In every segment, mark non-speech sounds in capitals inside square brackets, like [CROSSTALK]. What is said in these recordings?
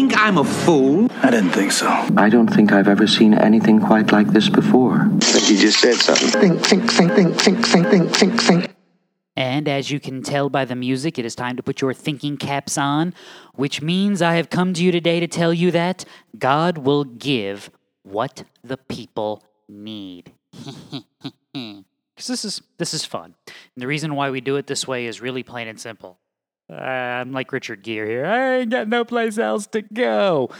think I'm a fool? I didn't think so. I don't think I've ever seen anything quite like this before. I think you just said something. Think, think, think, think, think, think, think, think, think. And as you can tell by the music, it is time to put your thinking caps on, which means I have come to you today to tell you that God will give what the people need. [LAUGHS] Because this is this is fun. And the reason why we do it this way is really plain and simple. Uh, I'm like Richard Gere here. I ain't got no place else to go.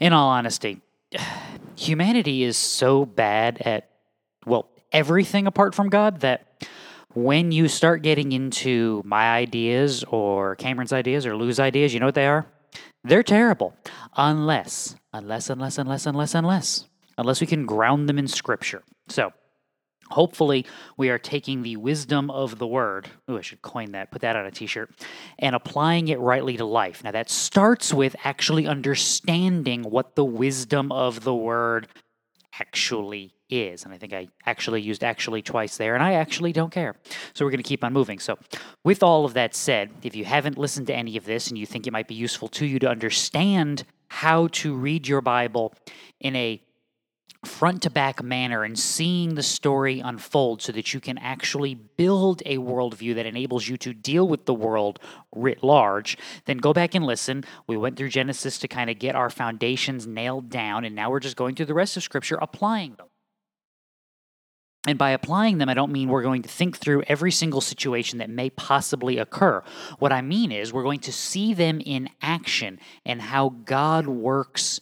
In all honesty, [SIGHS] humanity is so bad at well everything apart from God that when you start getting into my ideas or Cameron's ideas or Lou's ideas, you know what they are? They're terrible. Unless, unless, unless, unless, unless, unless, unless we can ground them in scripture. So, hopefully, we are taking the wisdom of the word. Oh, I should coin that, put that on a t shirt, and applying it rightly to life. Now, that starts with actually understanding what the wisdom of the word actually is. And I think I actually used actually twice there, and I actually don't care. So we're going to keep on moving. So, with all of that said, if you haven't listened to any of this and you think it might be useful to you to understand how to read your Bible in a front to back manner and seeing the story unfold so that you can actually build a worldview that enables you to deal with the world writ large, then go back and listen. We went through Genesis to kind of get our foundations nailed down, and now we're just going through the rest of Scripture applying them. And by applying them, I don't mean we're going to think through every single situation that may possibly occur. What I mean is we're going to see them in action and how God works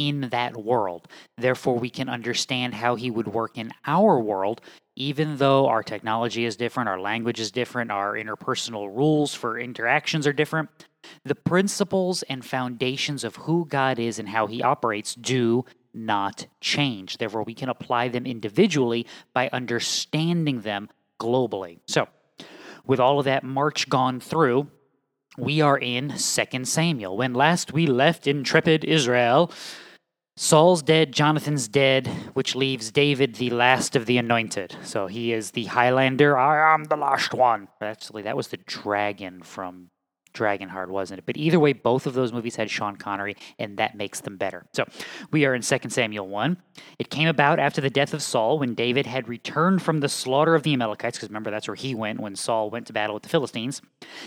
in that world. Therefore, we can understand how He would work in our world, even though our technology is different, our language is different, our interpersonal rules for interactions are different. The principles and foundations of who God is and how He operates do not change. Therefore, we can apply them individually by understanding them globally. So, with all of that march gone through, we are in 2 Samuel. When last we left intrepid Israel, Saul's dead, Jonathan's dead, which leaves David the last of the anointed. So he is the Highlander. I am the last one. Actually, that was the dragon from Dragonheart, wasn't it? But either way, both of those movies had Sean Connery, and that makes them better. So we are in 2 Samuel 1. It came about after the death of Saul when David had returned from the slaughter of the Amalekites, because remember, that's where he went when Saul went to battle with the Philistines,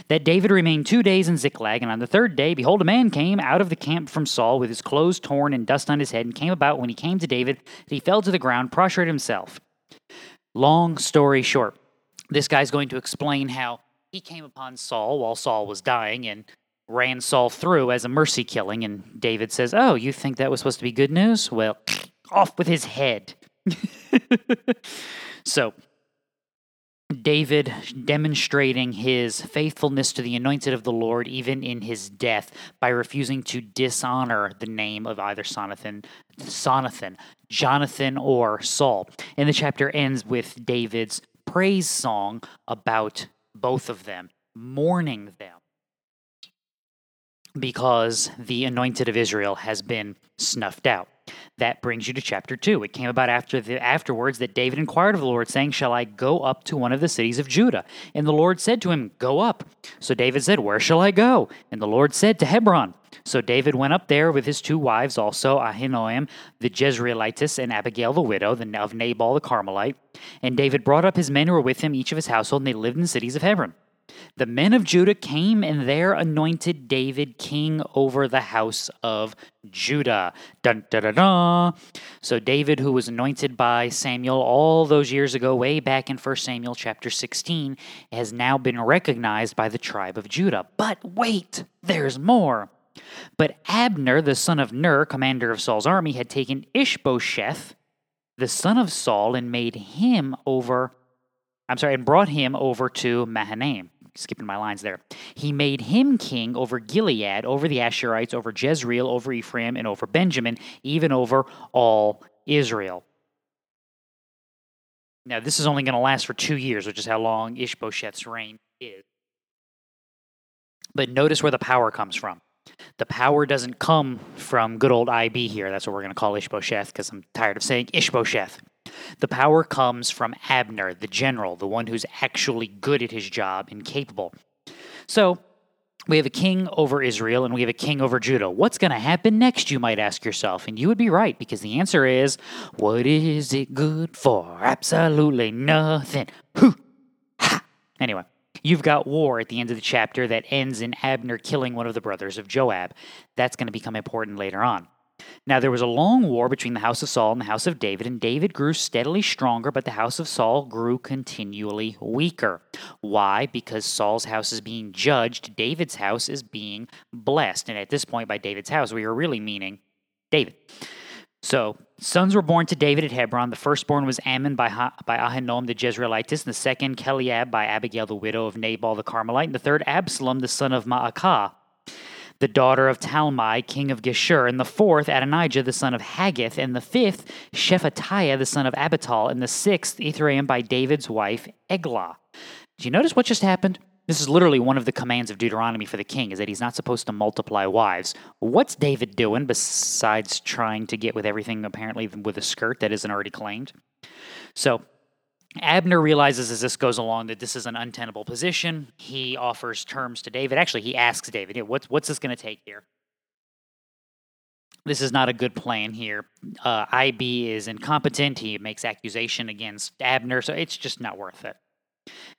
that David remained two days in Ziklag, and on the third day, behold, a man came out of the camp from Saul with his clothes torn and dust on his head, and came about when he came to David that he fell to the ground, prostrated himself. Long story short, this guy's going to explain how he came upon Saul while Saul was dying and ran Saul through as a mercy killing. And David says, Oh, you think that was supposed to be good news? Well, [SNIFFS] off with his head. [LAUGHS] so, David demonstrating his faithfulness to the anointed of the Lord even in his death by refusing to dishonor the name of either Sonathan, Sonathan, Jonathan, or Saul. And the chapter ends with David's praise song about both of them, mourning them because the anointed of Israel has been snuffed out. That brings you to chapter 2. It came about after the, afterwards that David inquired of the Lord, saying, Shall I go up to one of the cities of Judah? And the Lord said to him, Go up. So David said, Where shall I go? And the Lord said, To Hebron. So David went up there with his two wives, also Ahinoam the Jezreelitess and Abigail the widow of Nabal the Carmelite. And David brought up his men who were with him, each of his household, and they lived in the cities of Hebron. The men of Judah came and there anointed David king over the house of Judah. Dun, dun, dun. So David, who was anointed by Samuel all those years ago, way back in 1 Samuel chapter 16, has now been recognized by the tribe of Judah. But wait, there's more. But Abner, the son of Ner, commander of Saul's army, had taken Ishbosheth, the son of Saul, and made him over. I'm sorry, and brought him over to Mahanaim. Skipping my lines there. He made him king over Gilead, over the Asherites, over Jezreel, over Ephraim, and over Benjamin, even over all Israel. Now, this is only going to last for two years, which is how long Ishbosheth's reign is. But notice where the power comes from. The power doesn't come from good old IB here. That's what we're going to call Ishbosheth because I'm tired of saying Ishbosheth. The power comes from Abner, the general, the one who's actually good at his job and capable. So, we have a king over Israel and we have a king over Judah. What's going to happen next, you might ask yourself? And you would be right because the answer is what is it good for? Absolutely nothing. Anyway, you've got war at the end of the chapter that ends in Abner killing one of the brothers of Joab. That's going to become important later on. Now, there was a long war between the house of Saul and the house of David, and David grew steadily stronger, but the house of Saul grew continually weaker. Why? Because Saul's house is being judged, David's house is being blessed. And at this point, by David's house, we are really meaning David. So, sons were born to David at Hebron. The firstborn was Ammon by, ha- by Ahinoam the Jezreelitess, and the second, Chileab by Abigail the widow of Nabal the Carmelite, and the third, Absalom the son of Maacah the daughter of Talmai, king of Geshur, and the fourth, Adonijah, the son of Haggith, and the fifth, Shephatiah, the son of Abital, and the sixth, Ithream by David's wife, Eglah. Do you notice what just happened? This is literally one of the commands of Deuteronomy for the king, is that he's not supposed to multiply wives. What's David doing besides trying to get with everything, apparently, with a skirt that isn't already claimed? So, Abner realizes as this goes along that this is an untenable position. He offers terms to David. Actually, he asks David, what's, what's this going to take here? This is not a good plan here. Uh, IB is incompetent. He makes accusation against Abner, so it's just not worth it.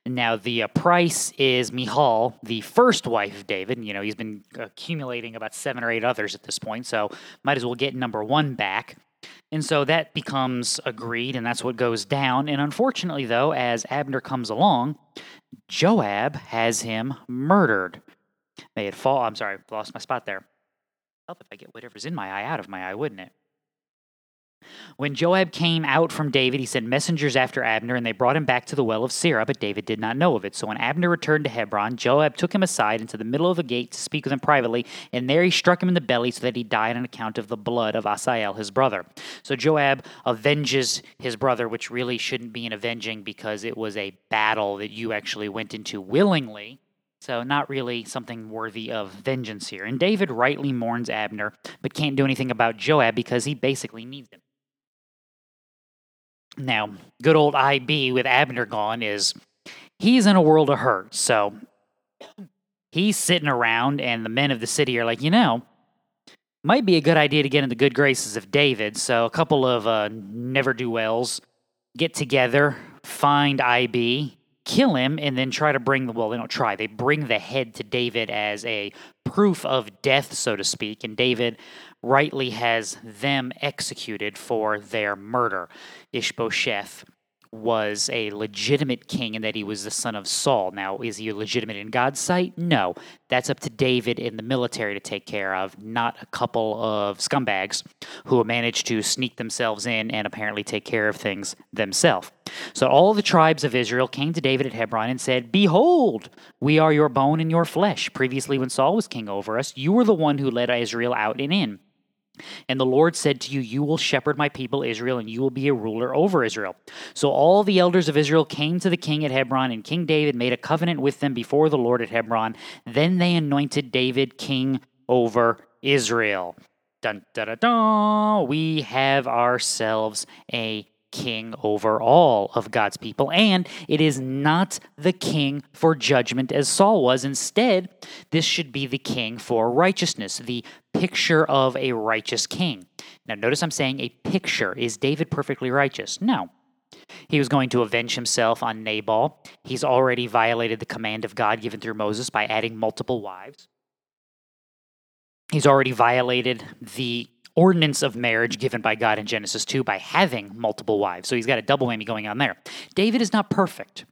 Now, the uh, price is Michal, the first wife of David. You know, he's been accumulating about seven or eight others at this point, so might as well get number one back. And so that becomes agreed, and that's what goes down. And unfortunately, though, as Abner comes along, Joab has him murdered. May it fall. I'm sorry, lost my spot there. Help if I get whatever's in my eye out of my eye, wouldn't it? When Joab came out from David, he sent messengers after Abner, and they brought him back to the well of Sirah, but David did not know of it. So when Abner returned to Hebron, Joab took him aside into the middle of the gate to speak with him privately, and there he struck him in the belly so that he died on account of the blood of Asahel, his brother. So Joab avenges his brother, which really shouldn't be an avenging because it was a battle that you actually went into willingly. So, not really something worthy of vengeance here. And David rightly mourns Abner, but can't do anything about Joab because he basically needs him. Now, good old IB with Abner gone is he's in a world of hurt. So he's sitting around, and the men of the city are like, you know, might be a good idea to get in the good graces of David. So a couple of uh, never do wells get together, find IB, kill him, and then try to bring the well, they don't try, they bring the head to David as a proof of death, so to speak. And David rightly has them executed for their murder. Ishbosheth was a legitimate king and that he was the son of Saul. Now, is he legitimate in God's sight? No. That's up to David in the military to take care of, not a couple of scumbags who managed to sneak themselves in and apparently take care of things themselves. So all the tribes of Israel came to David at Hebron and said, Behold, we are your bone and your flesh. Previously, when Saul was king over us, you were the one who led Israel out and in. And the Lord said to you, You will shepherd my people Israel, and you will be a ruler over Israel. So all the elders of Israel came to the king at Hebron, and King David made a covenant with them before the Lord at Hebron. Then they anointed David king over Israel. Dun, dun, dun, dun. We have ourselves a king over all of God's people, and it is not the king for judgment as Saul was. Instead, this should be the king for righteousness, the picture of a righteous king. Now, notice I'm saying a picture. Is David perfectly righteous? No. He was going to avenge himself on Nabal. He's already violated the command of God given through Moses by adding multiple wives. He's already violated the ordinance of marriage given by God in Genesis 2 by having multiple wives. So he's got a double whammy going on there. David is not perfect.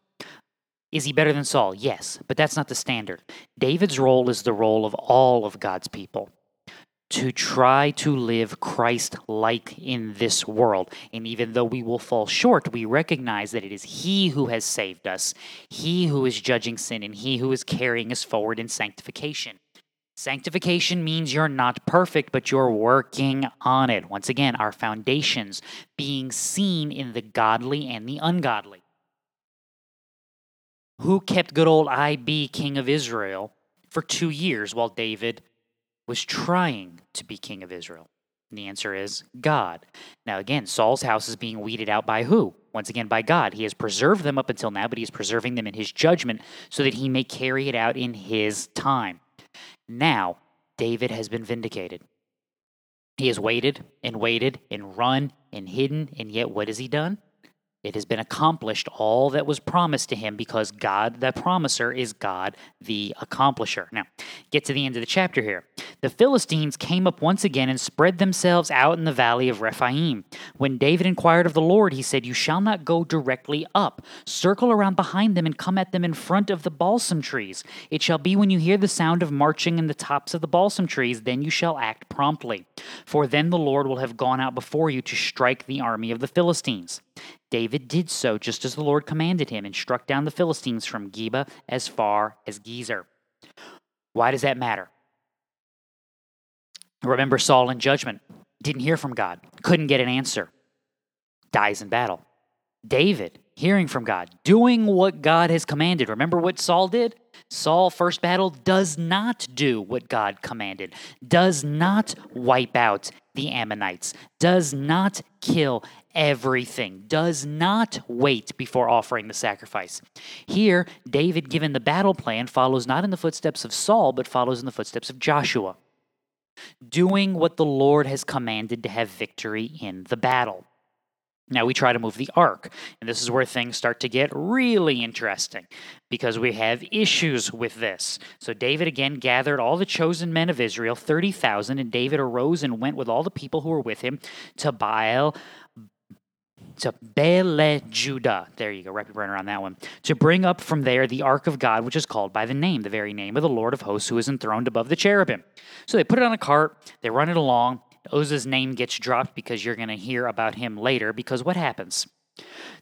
Is he better than Saul? Yes, but that's not the standard. David's role is the role of all of God's people to try to live Christ like in this world. And even though we will fall short, we recognize that it is He who has saved us, He who is judging sin, and He who is carrying us forward in sanctification. Sanctification means you're not perfect, but you're working on it. Once again, our foundations being seen in the godly and the ungodly. Who kept good old IB, king of Israel, for two years while David was trying to be king of Israel? And the answer is God. Now, again, Saul's house is being weeded out by who? Once again, by God. He has preserved them up until now, but he is preserving them in his judgment so that he may carry it out in his time. Now, David has been vindicated. He has waited and waited and run and hidden, and yet what has he done? It has been accomplished, all that was promised to him, because God, the promiser, is God, the accomplisher. Now, get to the end of the chapter here. The Philistines came up once again and spread themselves out in the valley of Rephaim. When David inquired of the Lord, he said, You shall not go directly up. Circle around behind them and come at them in front of the balsam trees. It shall be when you hear the sound of marching in the tops of the balsam trees, then you shall act promptly. For then the Lord will have gone out before you to strike the army of the Philistines. David did so just as the Lord commanded him and struck down the Philistines from Geba as far as Gezer. Why does that matter? Remember Saul in judgment. Didn't hear from God, couldn't get an answer, dies in battle. David, hearing from God, doing what God has commanded. Remember what Saul did? Saul, first battle, does not do what God commanded, does not wipe out the Ammonites, does not kill everything, does not wait before offering the sacrifice. Here, David, given the battle plan, follows not in the footsteps of Saul, but follows in the footsteps of Joshua, doing what the Lord has commanded to have victory in the battle. Now we try to move the ark, and this is where things start to get really interesting because we have issues with this. So David again gathered all the chosen men of Israel, 30,000, and David arose and went with all the people who were with him to Baal to Bele Judah. There you go, wrap your brain around that one. To bring up from there the ark of God, which is called by the name, the very name of the Lord of hosts, who is enthroned above the cherubim. So they put it on a cart, they run it along. Uzzah's name gets dropped because you're going to hear about him later. Because what happens?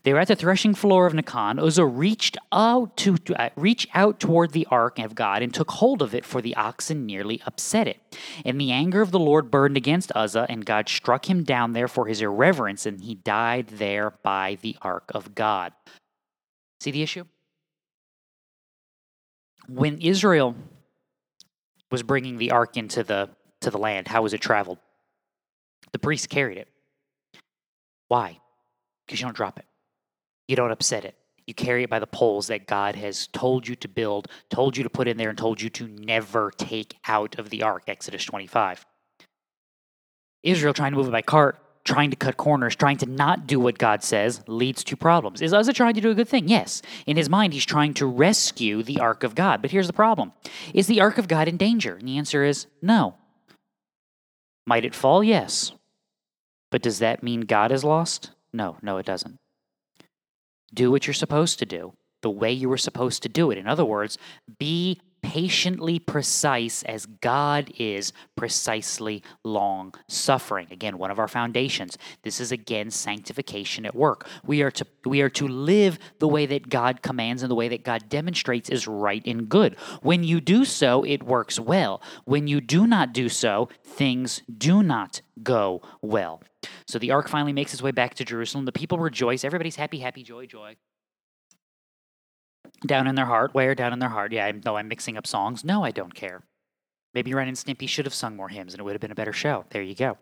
They were at the threshing floor of Nacon. Uzzah reached out to, to uh, reach out toward the ark of God and took hold of it, for the oxen nearly upset it. And the anger of the Lord burned against Uzzah, and God struck him down there for his irreverence, and he died there by the ark of God. See the issue? When Israel was bringing the ark into the to the land, how was it traveled? The priests carried it. Why? Because you don't drop it, you don't upset it. You carry it by the poles that God has told you to build, told you to put in there, and told you to never take out of the ark. Exodus 25. Israel trying to move it by cart, trying to cut corners, trying to not do what God says, leads to problems. Is Uzzah trying to do a good thing? Yes. In his mind, he's trying to rescue the ark of God. But here's the problem Is the ark of God in danger? And the answer is no. Might it fall? Yes. But does that mean God is lost? No, no, it doesn't. Do what you're supposed to do, the way you were supposed to do it. In other words, be patiently precise as God is precisely long suffering. Again, one of our foundations. This is again sanctification at work. We are to we are to live the way that God commands and the way that God demonstrates is right and good. When you do so, it works well. When you do not do so, things do not go well. So the ark finally makes its way back to Jerusalem. The people rejoice. Everybody's happy, happy, joy, joy. Down in their heart. Where? Down in their heart. Yeah, know I'm mixing up songs. No, I don't care. Maybe Ren and Stimpy should have sung more hymns and it would have been a better show. There you go.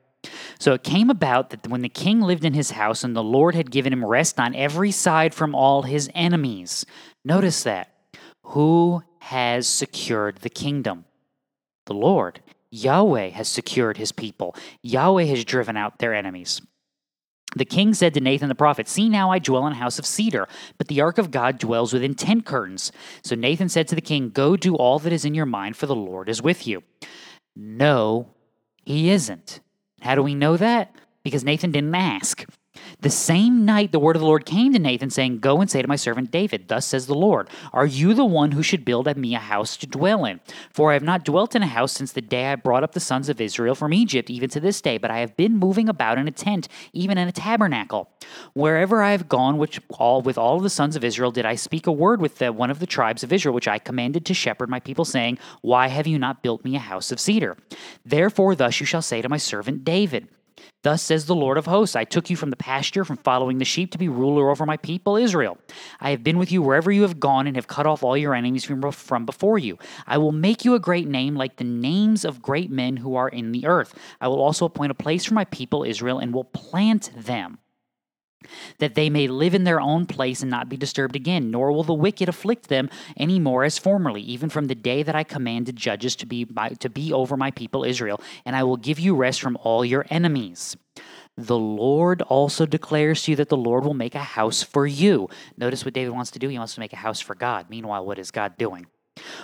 So it came about that when the king lived in his house and the Lord had given him rest on every side from all his enemies. Notice that. Who has secured the kingdom? The Lord. Yahweh has secured his people. Yahweh has driven out their enemies. The king said to Nathan the prophet, See now I dwell in a house of cedar, but the ark of God dwells within tent curtains. So Nathan said to the king, Go do all that is in your mind, for the Lord is with you. No, he isn't. How do we know that? Because Nathan didn't ask. The same night the word of the Lord came to Nathan, saying, Go and say to my servant David, Thus says the Lord, Are you the one who should build at me a house to dwell in? For I have not dwelt in a house since the day I brought up the sons of Israel from Egypt, even to this day, but I have been moving about in a tent, even in a tabernacle. Wherever I have gone, which all with all the sons of Israel, did I speak a word with the, one of the tribes of Israel, which I commanded to shepherd my people, saying, Why have you not built me a house of cedar? Therefore, thus you shall say to my servant David, Thus says the Lord of hosts I took you from the pasture, from following the sheep, to be ruler over my people Israel. I have been with you wherever you have gone, and have cut off all your enemies from, before you. I will make you a great name, like the names of great men who are in the earth. I will also appoint a place for my people Israel, and will plant them. That they may live in their own place and not be disturbed again, nor will the wicked afflict them any more as formerly, even from the day that I commanded judges to be my, to be over my people Israel, and I will give you rest from all your enemies. The Lord also declares to you that the Lord will make a house for you. Notice what David wants to do. He wants to make a house for God. Meanwhile, what is God doing?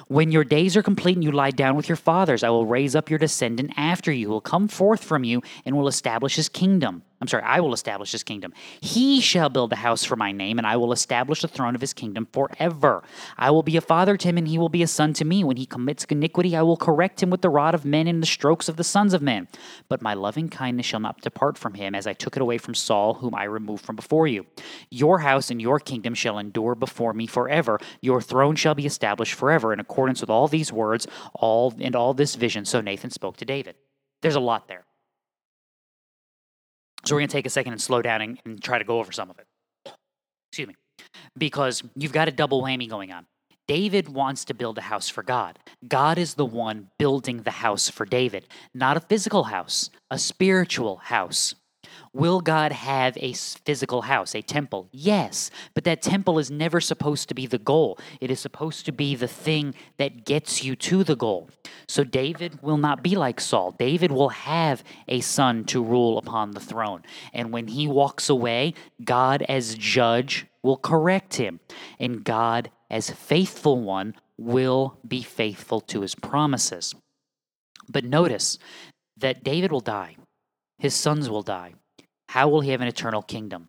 When your days are complete and you lie down with your fathers, I will raise up your descendant after you, who will come forth from you and will establish his kingdom. I'm sorry, I will establish his kingdom. He shall build a house for my name, and I will establish the throne of his kingdom forever. I will be a father to him, and he will be a son to me. When he commits iniquity, I will correct him with the rod of men and the strokes of the sons of men. But my loving kindness shall not depart from him, as I took it away from Saul, whom I removed from before you. Your house and your kingdom shall endure before me forever. Your throne shall be established forever, in accordance with all these words, all and all this vision. So Nathan spoke to David. There's a lot there. So we're going to take a second and slow down and, and try to go over some of it. Excuse me. Because you've got a double whammy going on. David wants to build a house for God. God is the one building the house for David, not a physical house, a spiritual house. Will God have a physical house, a temple? Yes, but that temple is never supposed to be the goal. It is supposed to be the thing that gets you to the goal. So David will not be like Saul. David will have a son to rule upon the throne. And when he walks away, God as judge will correct him. And God as faithful one will be faithful to his promises. But notice that David will die. His sons will die. How will he have an eternal kingdom?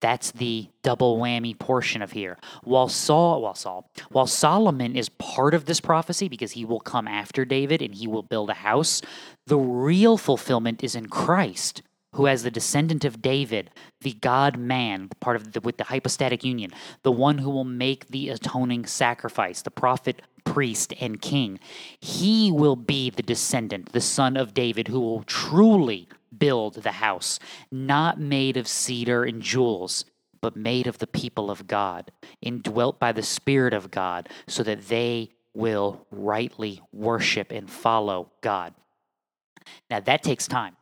That's the double whammy portion of here. While Saul, while Saul, while Solomon is part of this prophecy because he will come after David and he will build a house, the real fulfillment is in Christ, who as the descendant of David, the God man, part of the with the hypostatic union, the one who will make the atoning sacrifice, the prophet, priest, and king. He will be the descendant, the son of David, who will truly build the house, not made of cedar and jewels, but made of the people of God, indwelt by the Spirit of God, so that they will rightly worship and follow God. Now, that takes time.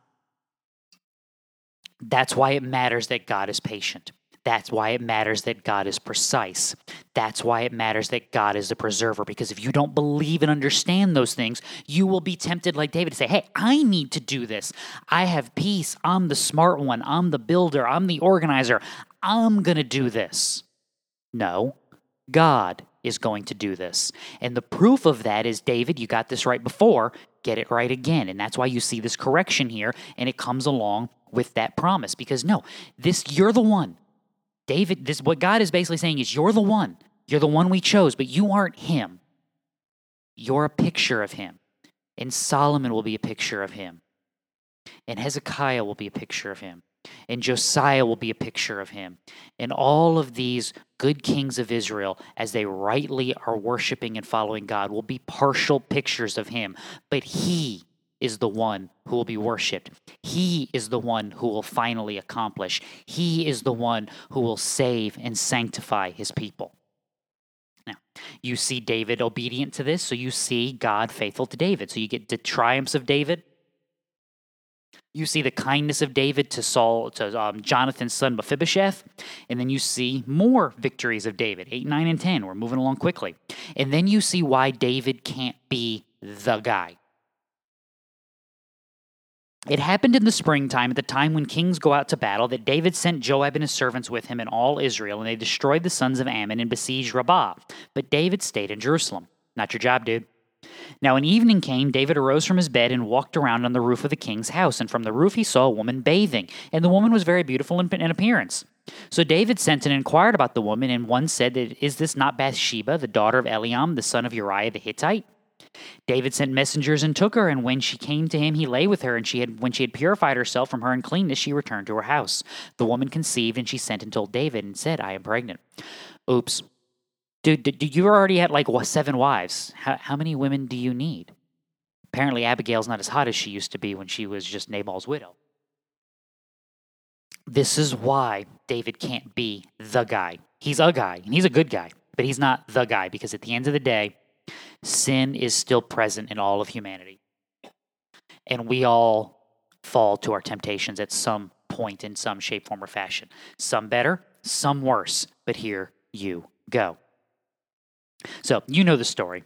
That's why it matters that God is patient. That's why it matters that God is precise. That's why it matters that God is the preserver. Because if you don't believe and understand those things, you will be tempted, like David, to say, Hey, I need to do this. I have peace. I'm the smart one. I'm the builder. I'm the organizer. I'm going to do this. No, God is going to do this. And the proof of that is David, you got this right before, get it right again. And that's why you see this correction here, and it comes along with that promise. Because no, this you're the one. David, this what God is basically saying is you're the one. You're the one we chose, but you aren't him. You're a picture of him. And Solomon will be a picture of him. And Hezekiah will be a picture of him. And Josiah will be a picture of him. And all of these good kings of Israel, as they rightly are worshiping and following God, will be partial pictures of him. But he is the one who will be worshiped. He is the one who will finally accomplish. He is the one who will save and sanctify his people. Now, you see David obedient to this, so you see God faithful to David. So you get the triumphs of David. You see the kindness of David to Saul, to um, Jonathan's son Mephibosheth, and then you see more victories of David, eight, nine, and ten. We're moving along quickly, and then you see why David can't be the guy. It happened in the springtime, at the time when kings go out to battle, that David sent Joab and his servants with him and all Israel, and they destroyed the sons of Ammon and besieged Rabbah. But David stayed in Jerusalem. Not your job, dude. Now, when evening came, David arose from his bed and walked around on the roof of the king's house. And from the roof he saw a woman bathing, and the woman was very beautiful in, in appearance. So David sent and inquired about the woman, and one said, Is this not Bathsheba, the daughter of Eliam, the son of Uriah the Hittite? David sent messengers and took her, and when she came to him, he lay with her, and she had when she had purified herself from her uncleanness, she returned to her house. The woman conceived, and she sent and told David and said, I am pregnant. Oops. Dude, dude you already had like seven wives. How, how many women do you need? Apparently, Abigail's not as hot as she used to be when she was just Nabal's widow. This is why David can't be the guy. He's a guy, and he's a good guy, but he's not the guy because at the end of the day, sin is still present in all of humanity. And we all fall to our temptations at some point in some shape, form, or fashion. Some better, some worse, but here you go. So, you know the story.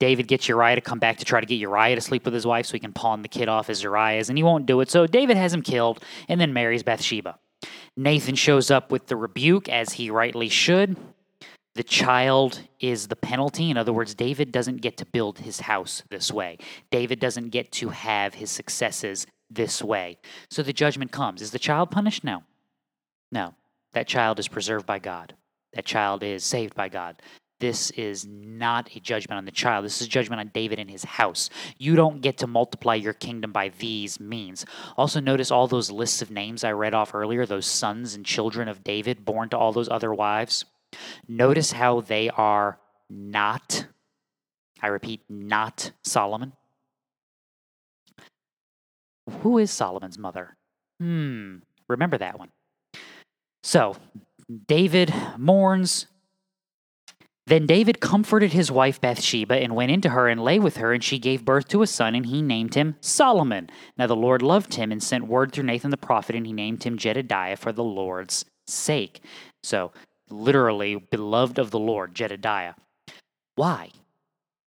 David gets Uriah to come back to try to get Uriah to sleep with his wife so he can pawn the kid off as Uriah's, and he won't do it. So David has him killed and then marries Bathsheba. Nathan shows up with the rebuke, as he rightly should. The child is the penalty. In other words, David doesn't get to build his house this way. David doesn't get to have his successes this way. So the judgment comes. Is the child punished? No. No. That child is preserved by God. That child is saved by God. This is not a judgment on the child. This is a judgment on David and his house. You don't get to multiply your kingdom by these means. Also, notice all those lists of names I read off earlier, those sons and children of David born to all those other wives. Notice how they are not, I repeat, not Solomon. Who is Solomon's mother? Hmm, remember that one. So, David mourns. Then David comforted his wife Bathsheba and went into her and lay with her, and she gave birth to a son, and he named him Solomon. Now the Lord loved him and sent word through Nathan the prophet, and he named him Jedediah for the Lord's sake. So, literally, beloved of the Lord, Jedediah. Why?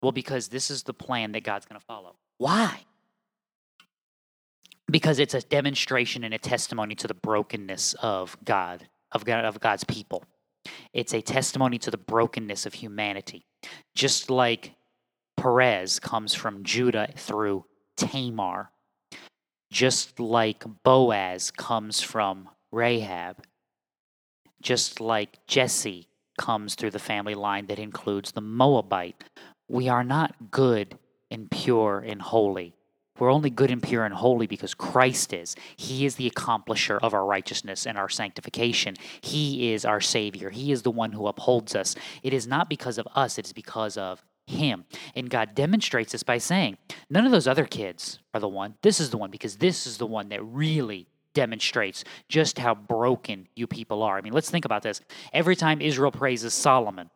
Well, because this is the plan that God's going to follow. Why? Because it's a demonstration and a testimony to the brokenness of God, of, God, of God's people. It's a testimony to the brokenness of humanity. Just like Perez comes from Judah through Tamar, just like Boaz comes from Rahab, just like Jesse comes through the family line that includes the Moabite. We are not good and pure and holy. We're only good and pure and holy because Christ is. He is the accomplisher of our righteousness and our sanctification. He is our Savior. He is the one who upholds us. It is not because of us, it is because of Him. And God demonstrates this by saying, none of those other kids are the one. This is the one because this is the one that really demonstrates just how broken you people are. I mean, let's think about this. Every time Israel praises Solomon,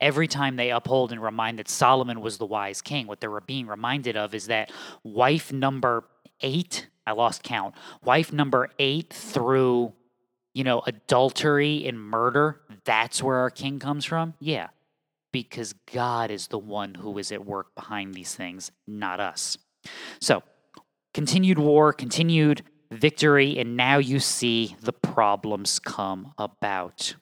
Every time they uphold and remind that Solomon was the wise king, what they're being reminded of is that wife number eight, I lost count, wife number eight through, you know, adultery and murder, that's where our king comes from? Yeah, because God is the one who is at work behind these things, not us. So, continued war, continued victory, and now you see the problems come about.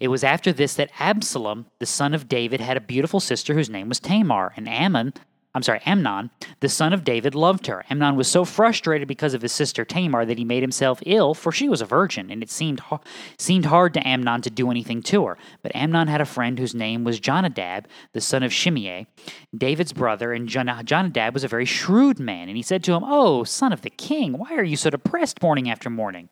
It was after this that Absalom, the son of David, had a beautiful sister whose name was Tamar, and Ammon, I'm sorry, Amnon, the son of David, loved her. Amnon was so frustrated because of his sister Tamar that he made himself ill, for she was a virgin, and it seemed seemed hard to Amnon to do anything to her. But Amnon had a friend whose name was Jonadab, the son of Shimei, David's brother, and Jonadab was a very shrewd man, and he said to him, "Oh, son of the king, why are you so depressed morning after morning?"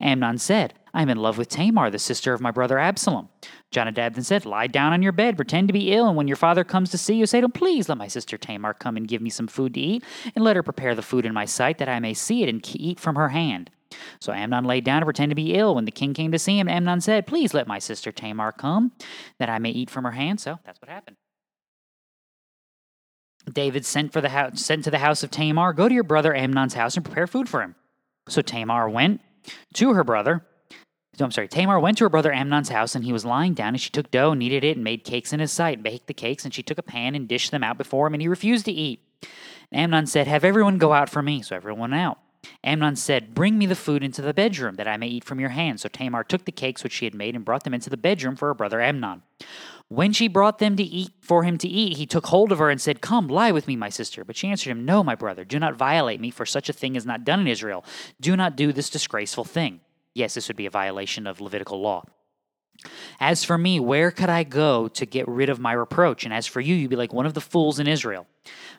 Amnon said, I am in love with Tamar, the sister of my brother Absalom. Jonadab then said, Lie down on your bed, pretend to be ill, and when your father comes to see you, say to him, Please let my sister Tamar come and give me some food to eat, and let her prepare the food in my sight, that I may see it and eat from her hand. So Amnon lay down and pretended to be ill. When the king came to see him, Amnon said, Please let my sister Tamar come, that I may eat from her hand. So that's what happened. David sent for the house, sent to the house of Tamar, Go to your brother Amnon's house and prepare food for him. So Tamar went to her brother. So I'm sorry, Tamar went to her brother Amnon's house, and he was lying down, and she took dough, kneaded it, and made cakes in his sight, baked the cakes, and she took a pan and dished them out before him, and he refused to eat. Amnon said, Have everyone go out for me. So everyone went out. Amnon said, Bring me the food into the bedroom, that I may eat from your hand. So Tamar took the cakes which she had made and brought them into the bedroom for her brother Amnon. When she brought them to eat for him to eat, he took hold of her and said, Come, lie with me, my sister. But she answered him, No, my brother, do not violate me, for such a thing is not done in Israel. Do not do this disgraceful thing. Yes, this would be a violation of Levitical law. As for me, where could I go to get rid of my reproach? And as for you, you'd be like one of the fools in Israel.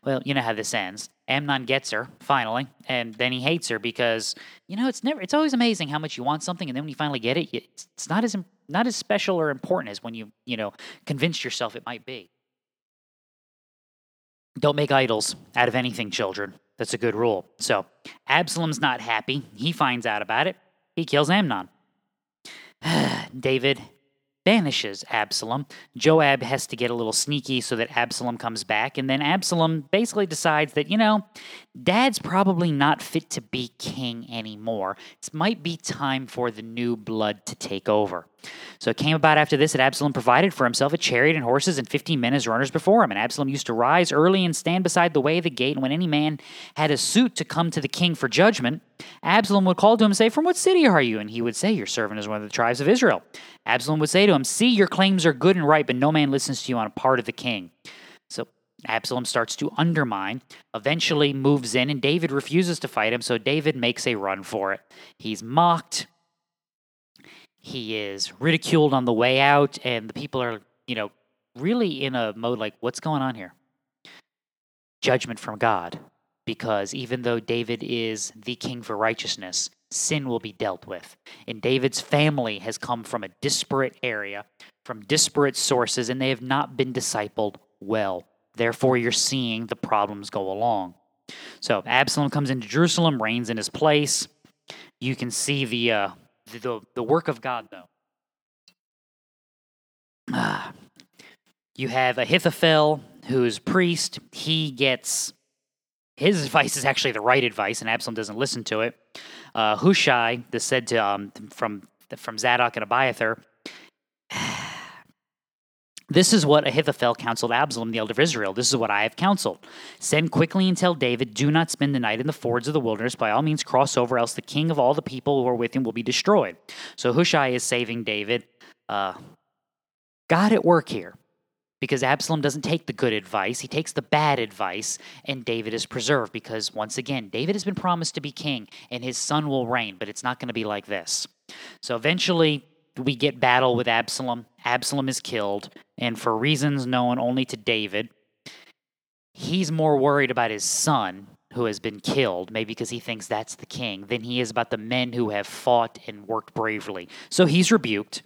Well, you know how this ends. Amnon gets her, finally, and then he hates her because, you know, it's never it's always amazing how much you want something and then when you finally get it, it's not as not as special or important as when you, you know, convinced yourself it might be. Don't make idols out of anything, children. That's a good rule. So, Absalom's not happy. He finds out about it. He kills Amnon. [SIGHS] David banishes Absalom. Joab has to get a little sneaky so that Absalom comes back, and then Absalom basically decides that, you know, dad's probably not fit to be king anymore. It might be time for the new blood to take over. So it came about after this that Absalom provided for himself a chariot and horses and fifty men as runners before him. And Absalom used to rise early and stand beside the way of the gate. And when any man had a suit to come to the king for judgment, Absalom would call to him and say, From what city are you? And he would say, Your servant is one of the tribes of Israel. Absalom would say to him, See, your claims are good and right, but no man listens to you on a part of the king. So Absalom starts to undermine, eventually moves in, and David refuses to fight him, so David makes a run for it. He's mocked, he is ridiculed on the way out, and the people are, you know, really in a mode like, What's going on here? Judgment from God, because even though David is the king for righteousness, sin will be dealt with. And David's family has come from a disparate area, from disparate sources, and they have not been discipled well. Therefore, you're seeing the problems go along. So Absalom comes into Jerusalem, reigns in his place. You can see the uh, the, the work of God, though. Ah. You have Ahithophel, who's priest. He gets his advice is actually the right advice, and Absalom doesn't listen to it. Uh, Hushai, the said to um, from from Zadok and Abiathar. This is what Ahithophel counseled Absalom, the elder of Israel. This is what I have counseled. Send quickly and tell David, do not spend the night in the fords of the wilderness. By all means, cross over, else the king of all the people who are with him will be destroyed. So Hushai is saving David. Uh, God at work here because Absalom doesn't take the good advice. He takes the bad advice, and David is preserved because, once again, David has been promised to be king and his son will reign, but it's not going to be like this. So eventually, we get battle with Absalom. Absalom is killed, and for reasons known only to David, he's more worried about his son who has been killed, maybe because he thinks that's the king, than he is about the men who have fought and worked bravely. So he's rebuked,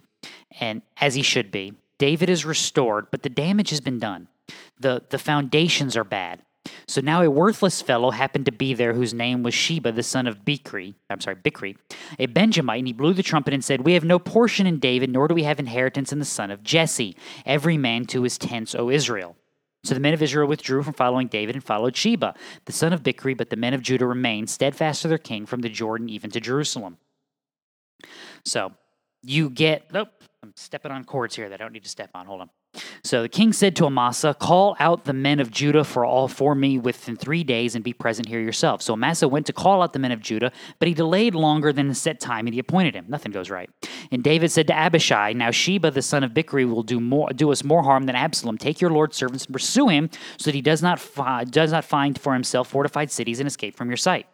and as he should be. David is restored, but the damage has been done. The, the foundations are bad. So now a worthless fellow happened to be there whose name was Sheba, the son of Bichri, I'm sorry, Bichri, a Benjamite, and he blew the trumpet and said, We have no portion in David, nor do we have inheritance in the son of Jesse. Every man to his tents, O Israel. So the men of Israel withdrew from following David and followed Sheba, the son of Bichri, but the men of Judah remained steadfast to their king from the Jordan even to Jerusalem. So you get, oh, I'm stepping on cords here that I don't need to step on. Hold on. So the king said to Amasa, Call out the men of Judah for all for me within three days and be present here yourself. So Amasa went to call out the men of Judah, but he delayed longer than the set time and he appointed him. Nothing goes right. And David said to Abishai, Now Sheba the son of Bichri will do more do us more harm than Absalom. Take your Lord's servants and pursue him so that he does not fi- does not find for himself fortified cities and escape from your sight.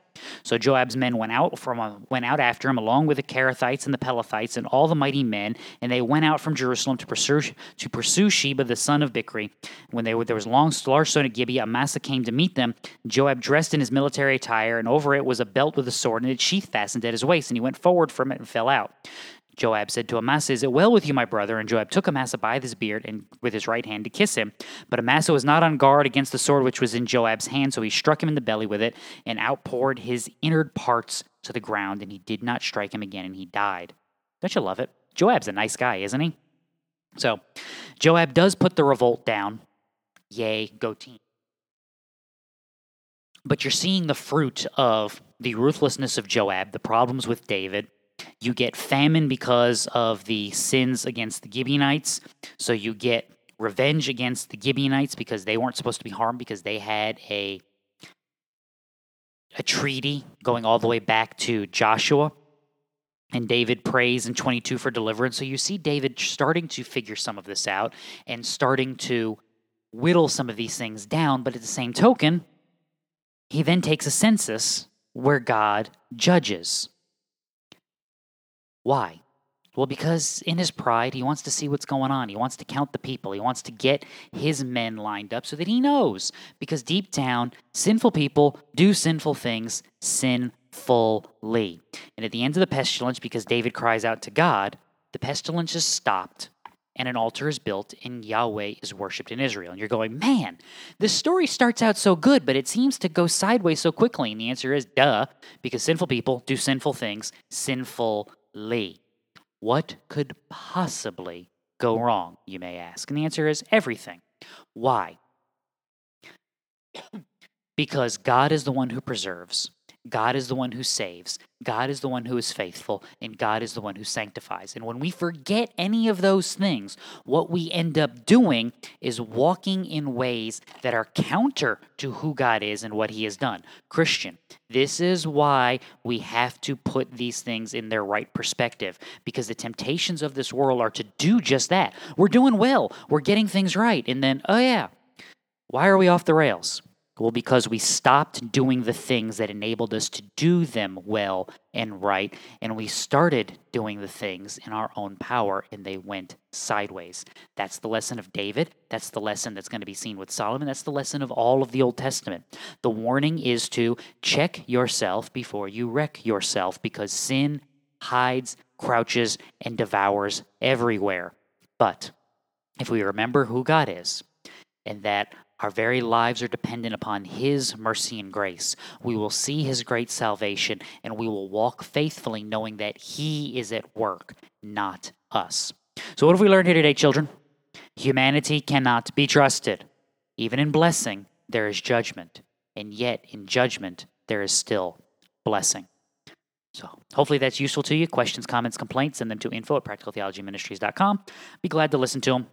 So Joab's men went out from uh, went out after him, along with the Cherethites and the Pelethites and all the mighty men, and they went out from Jerusalem to pursue to pursue Sheba the son of Bichri. When they were, there was long large stone at Gibeah, Amasa came to meet them. Joab dressed in his military attire, and over it was a belt with a sword and its sheath fastened at his waist, and he went forward from it and fell out. Joab said to Amasa, Is it well with you, my brother? And Joab took Amasa by his beard and with his right hand to kiss him. But Amasa was not on guard against the sword which was in Joab's hand, so he struck him in the belly with it and outpoured his inner parts to the ground, and he did not strike him again, and he died. Don't you love it? Joab's a nice guy, isn't he? So Joab does put the revolt down. Yay, go team. But you're seeing the fruit of the ruthlessness of Joab, the problems with David, you get famine because of the sins against the Gibeonites. So you get revenge against the Gibeonites because they weren't supposed to be harmed because they had a a treaty going all the way back to Joshua. And David prays in 22 for deliverance. So you see David starting to figure some of this out and starting to whittle some of these things down. But at the same token, he then takes a census where God judges. Why? Well, because in his pride, he wants to see what's going on. He wants to count the people. He wants to get his men lined up so that he knows. Because deep down, sinful people do sinful things sinfully. And at the end of the pestilence, because David cries out to God, the pestilence is stopped and an altar is built and Yahweh is worshiped in Israel. And you're going, man, this story starts out so good, but it seems to go sideways so quickly. And the answer is, duh, because sinful people do sinful things sinful Lee. What could possibly go wrong, you may ask? And the answer is everything. Why? [CLEARS THROAT] because God is the one who preserves. God is the one who saves. God is the one who is faithful, and God is the one who sanctifies. And when we forget any of those things, what we end up doing is walking in ways that are counter to who God is and what He has done. Christian, this is why we have to put these things in their right perspective, because the temptations of this world are to do just that. We're doing well, we're getting things right, and then, oh yeah, why are we off the rails? Well, because we stopped doing the things that enabled us to do them well and right, and we started doing the things in our own power, and they went sideways. That's the lesson of David. That's the lesson that's going to be seen with Solomon. That's the lesson of all of the Old Testament. The warning is to check yourself before you wreck yourself, because sin hides, crouches, and devours everywhere. But if we remember who God is, and that our very lives are dependent upon His mercy and grace. We will see His great salvation and we will walk faithfully knowing that He is at work, not us. So, what have we learned here today, children? Humanity cannot be trusted. Even in blessing, there is judgment. And yet, in judgment, there is still blessing. So, hopefully, that's useful to you. Questions, comments, complaints, send them to info at practicaltheologyministries.com. Be glad to listen to them.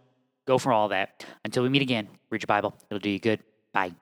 Go for all that. Until we meet again, read your Bible. It'll do you good. Bye.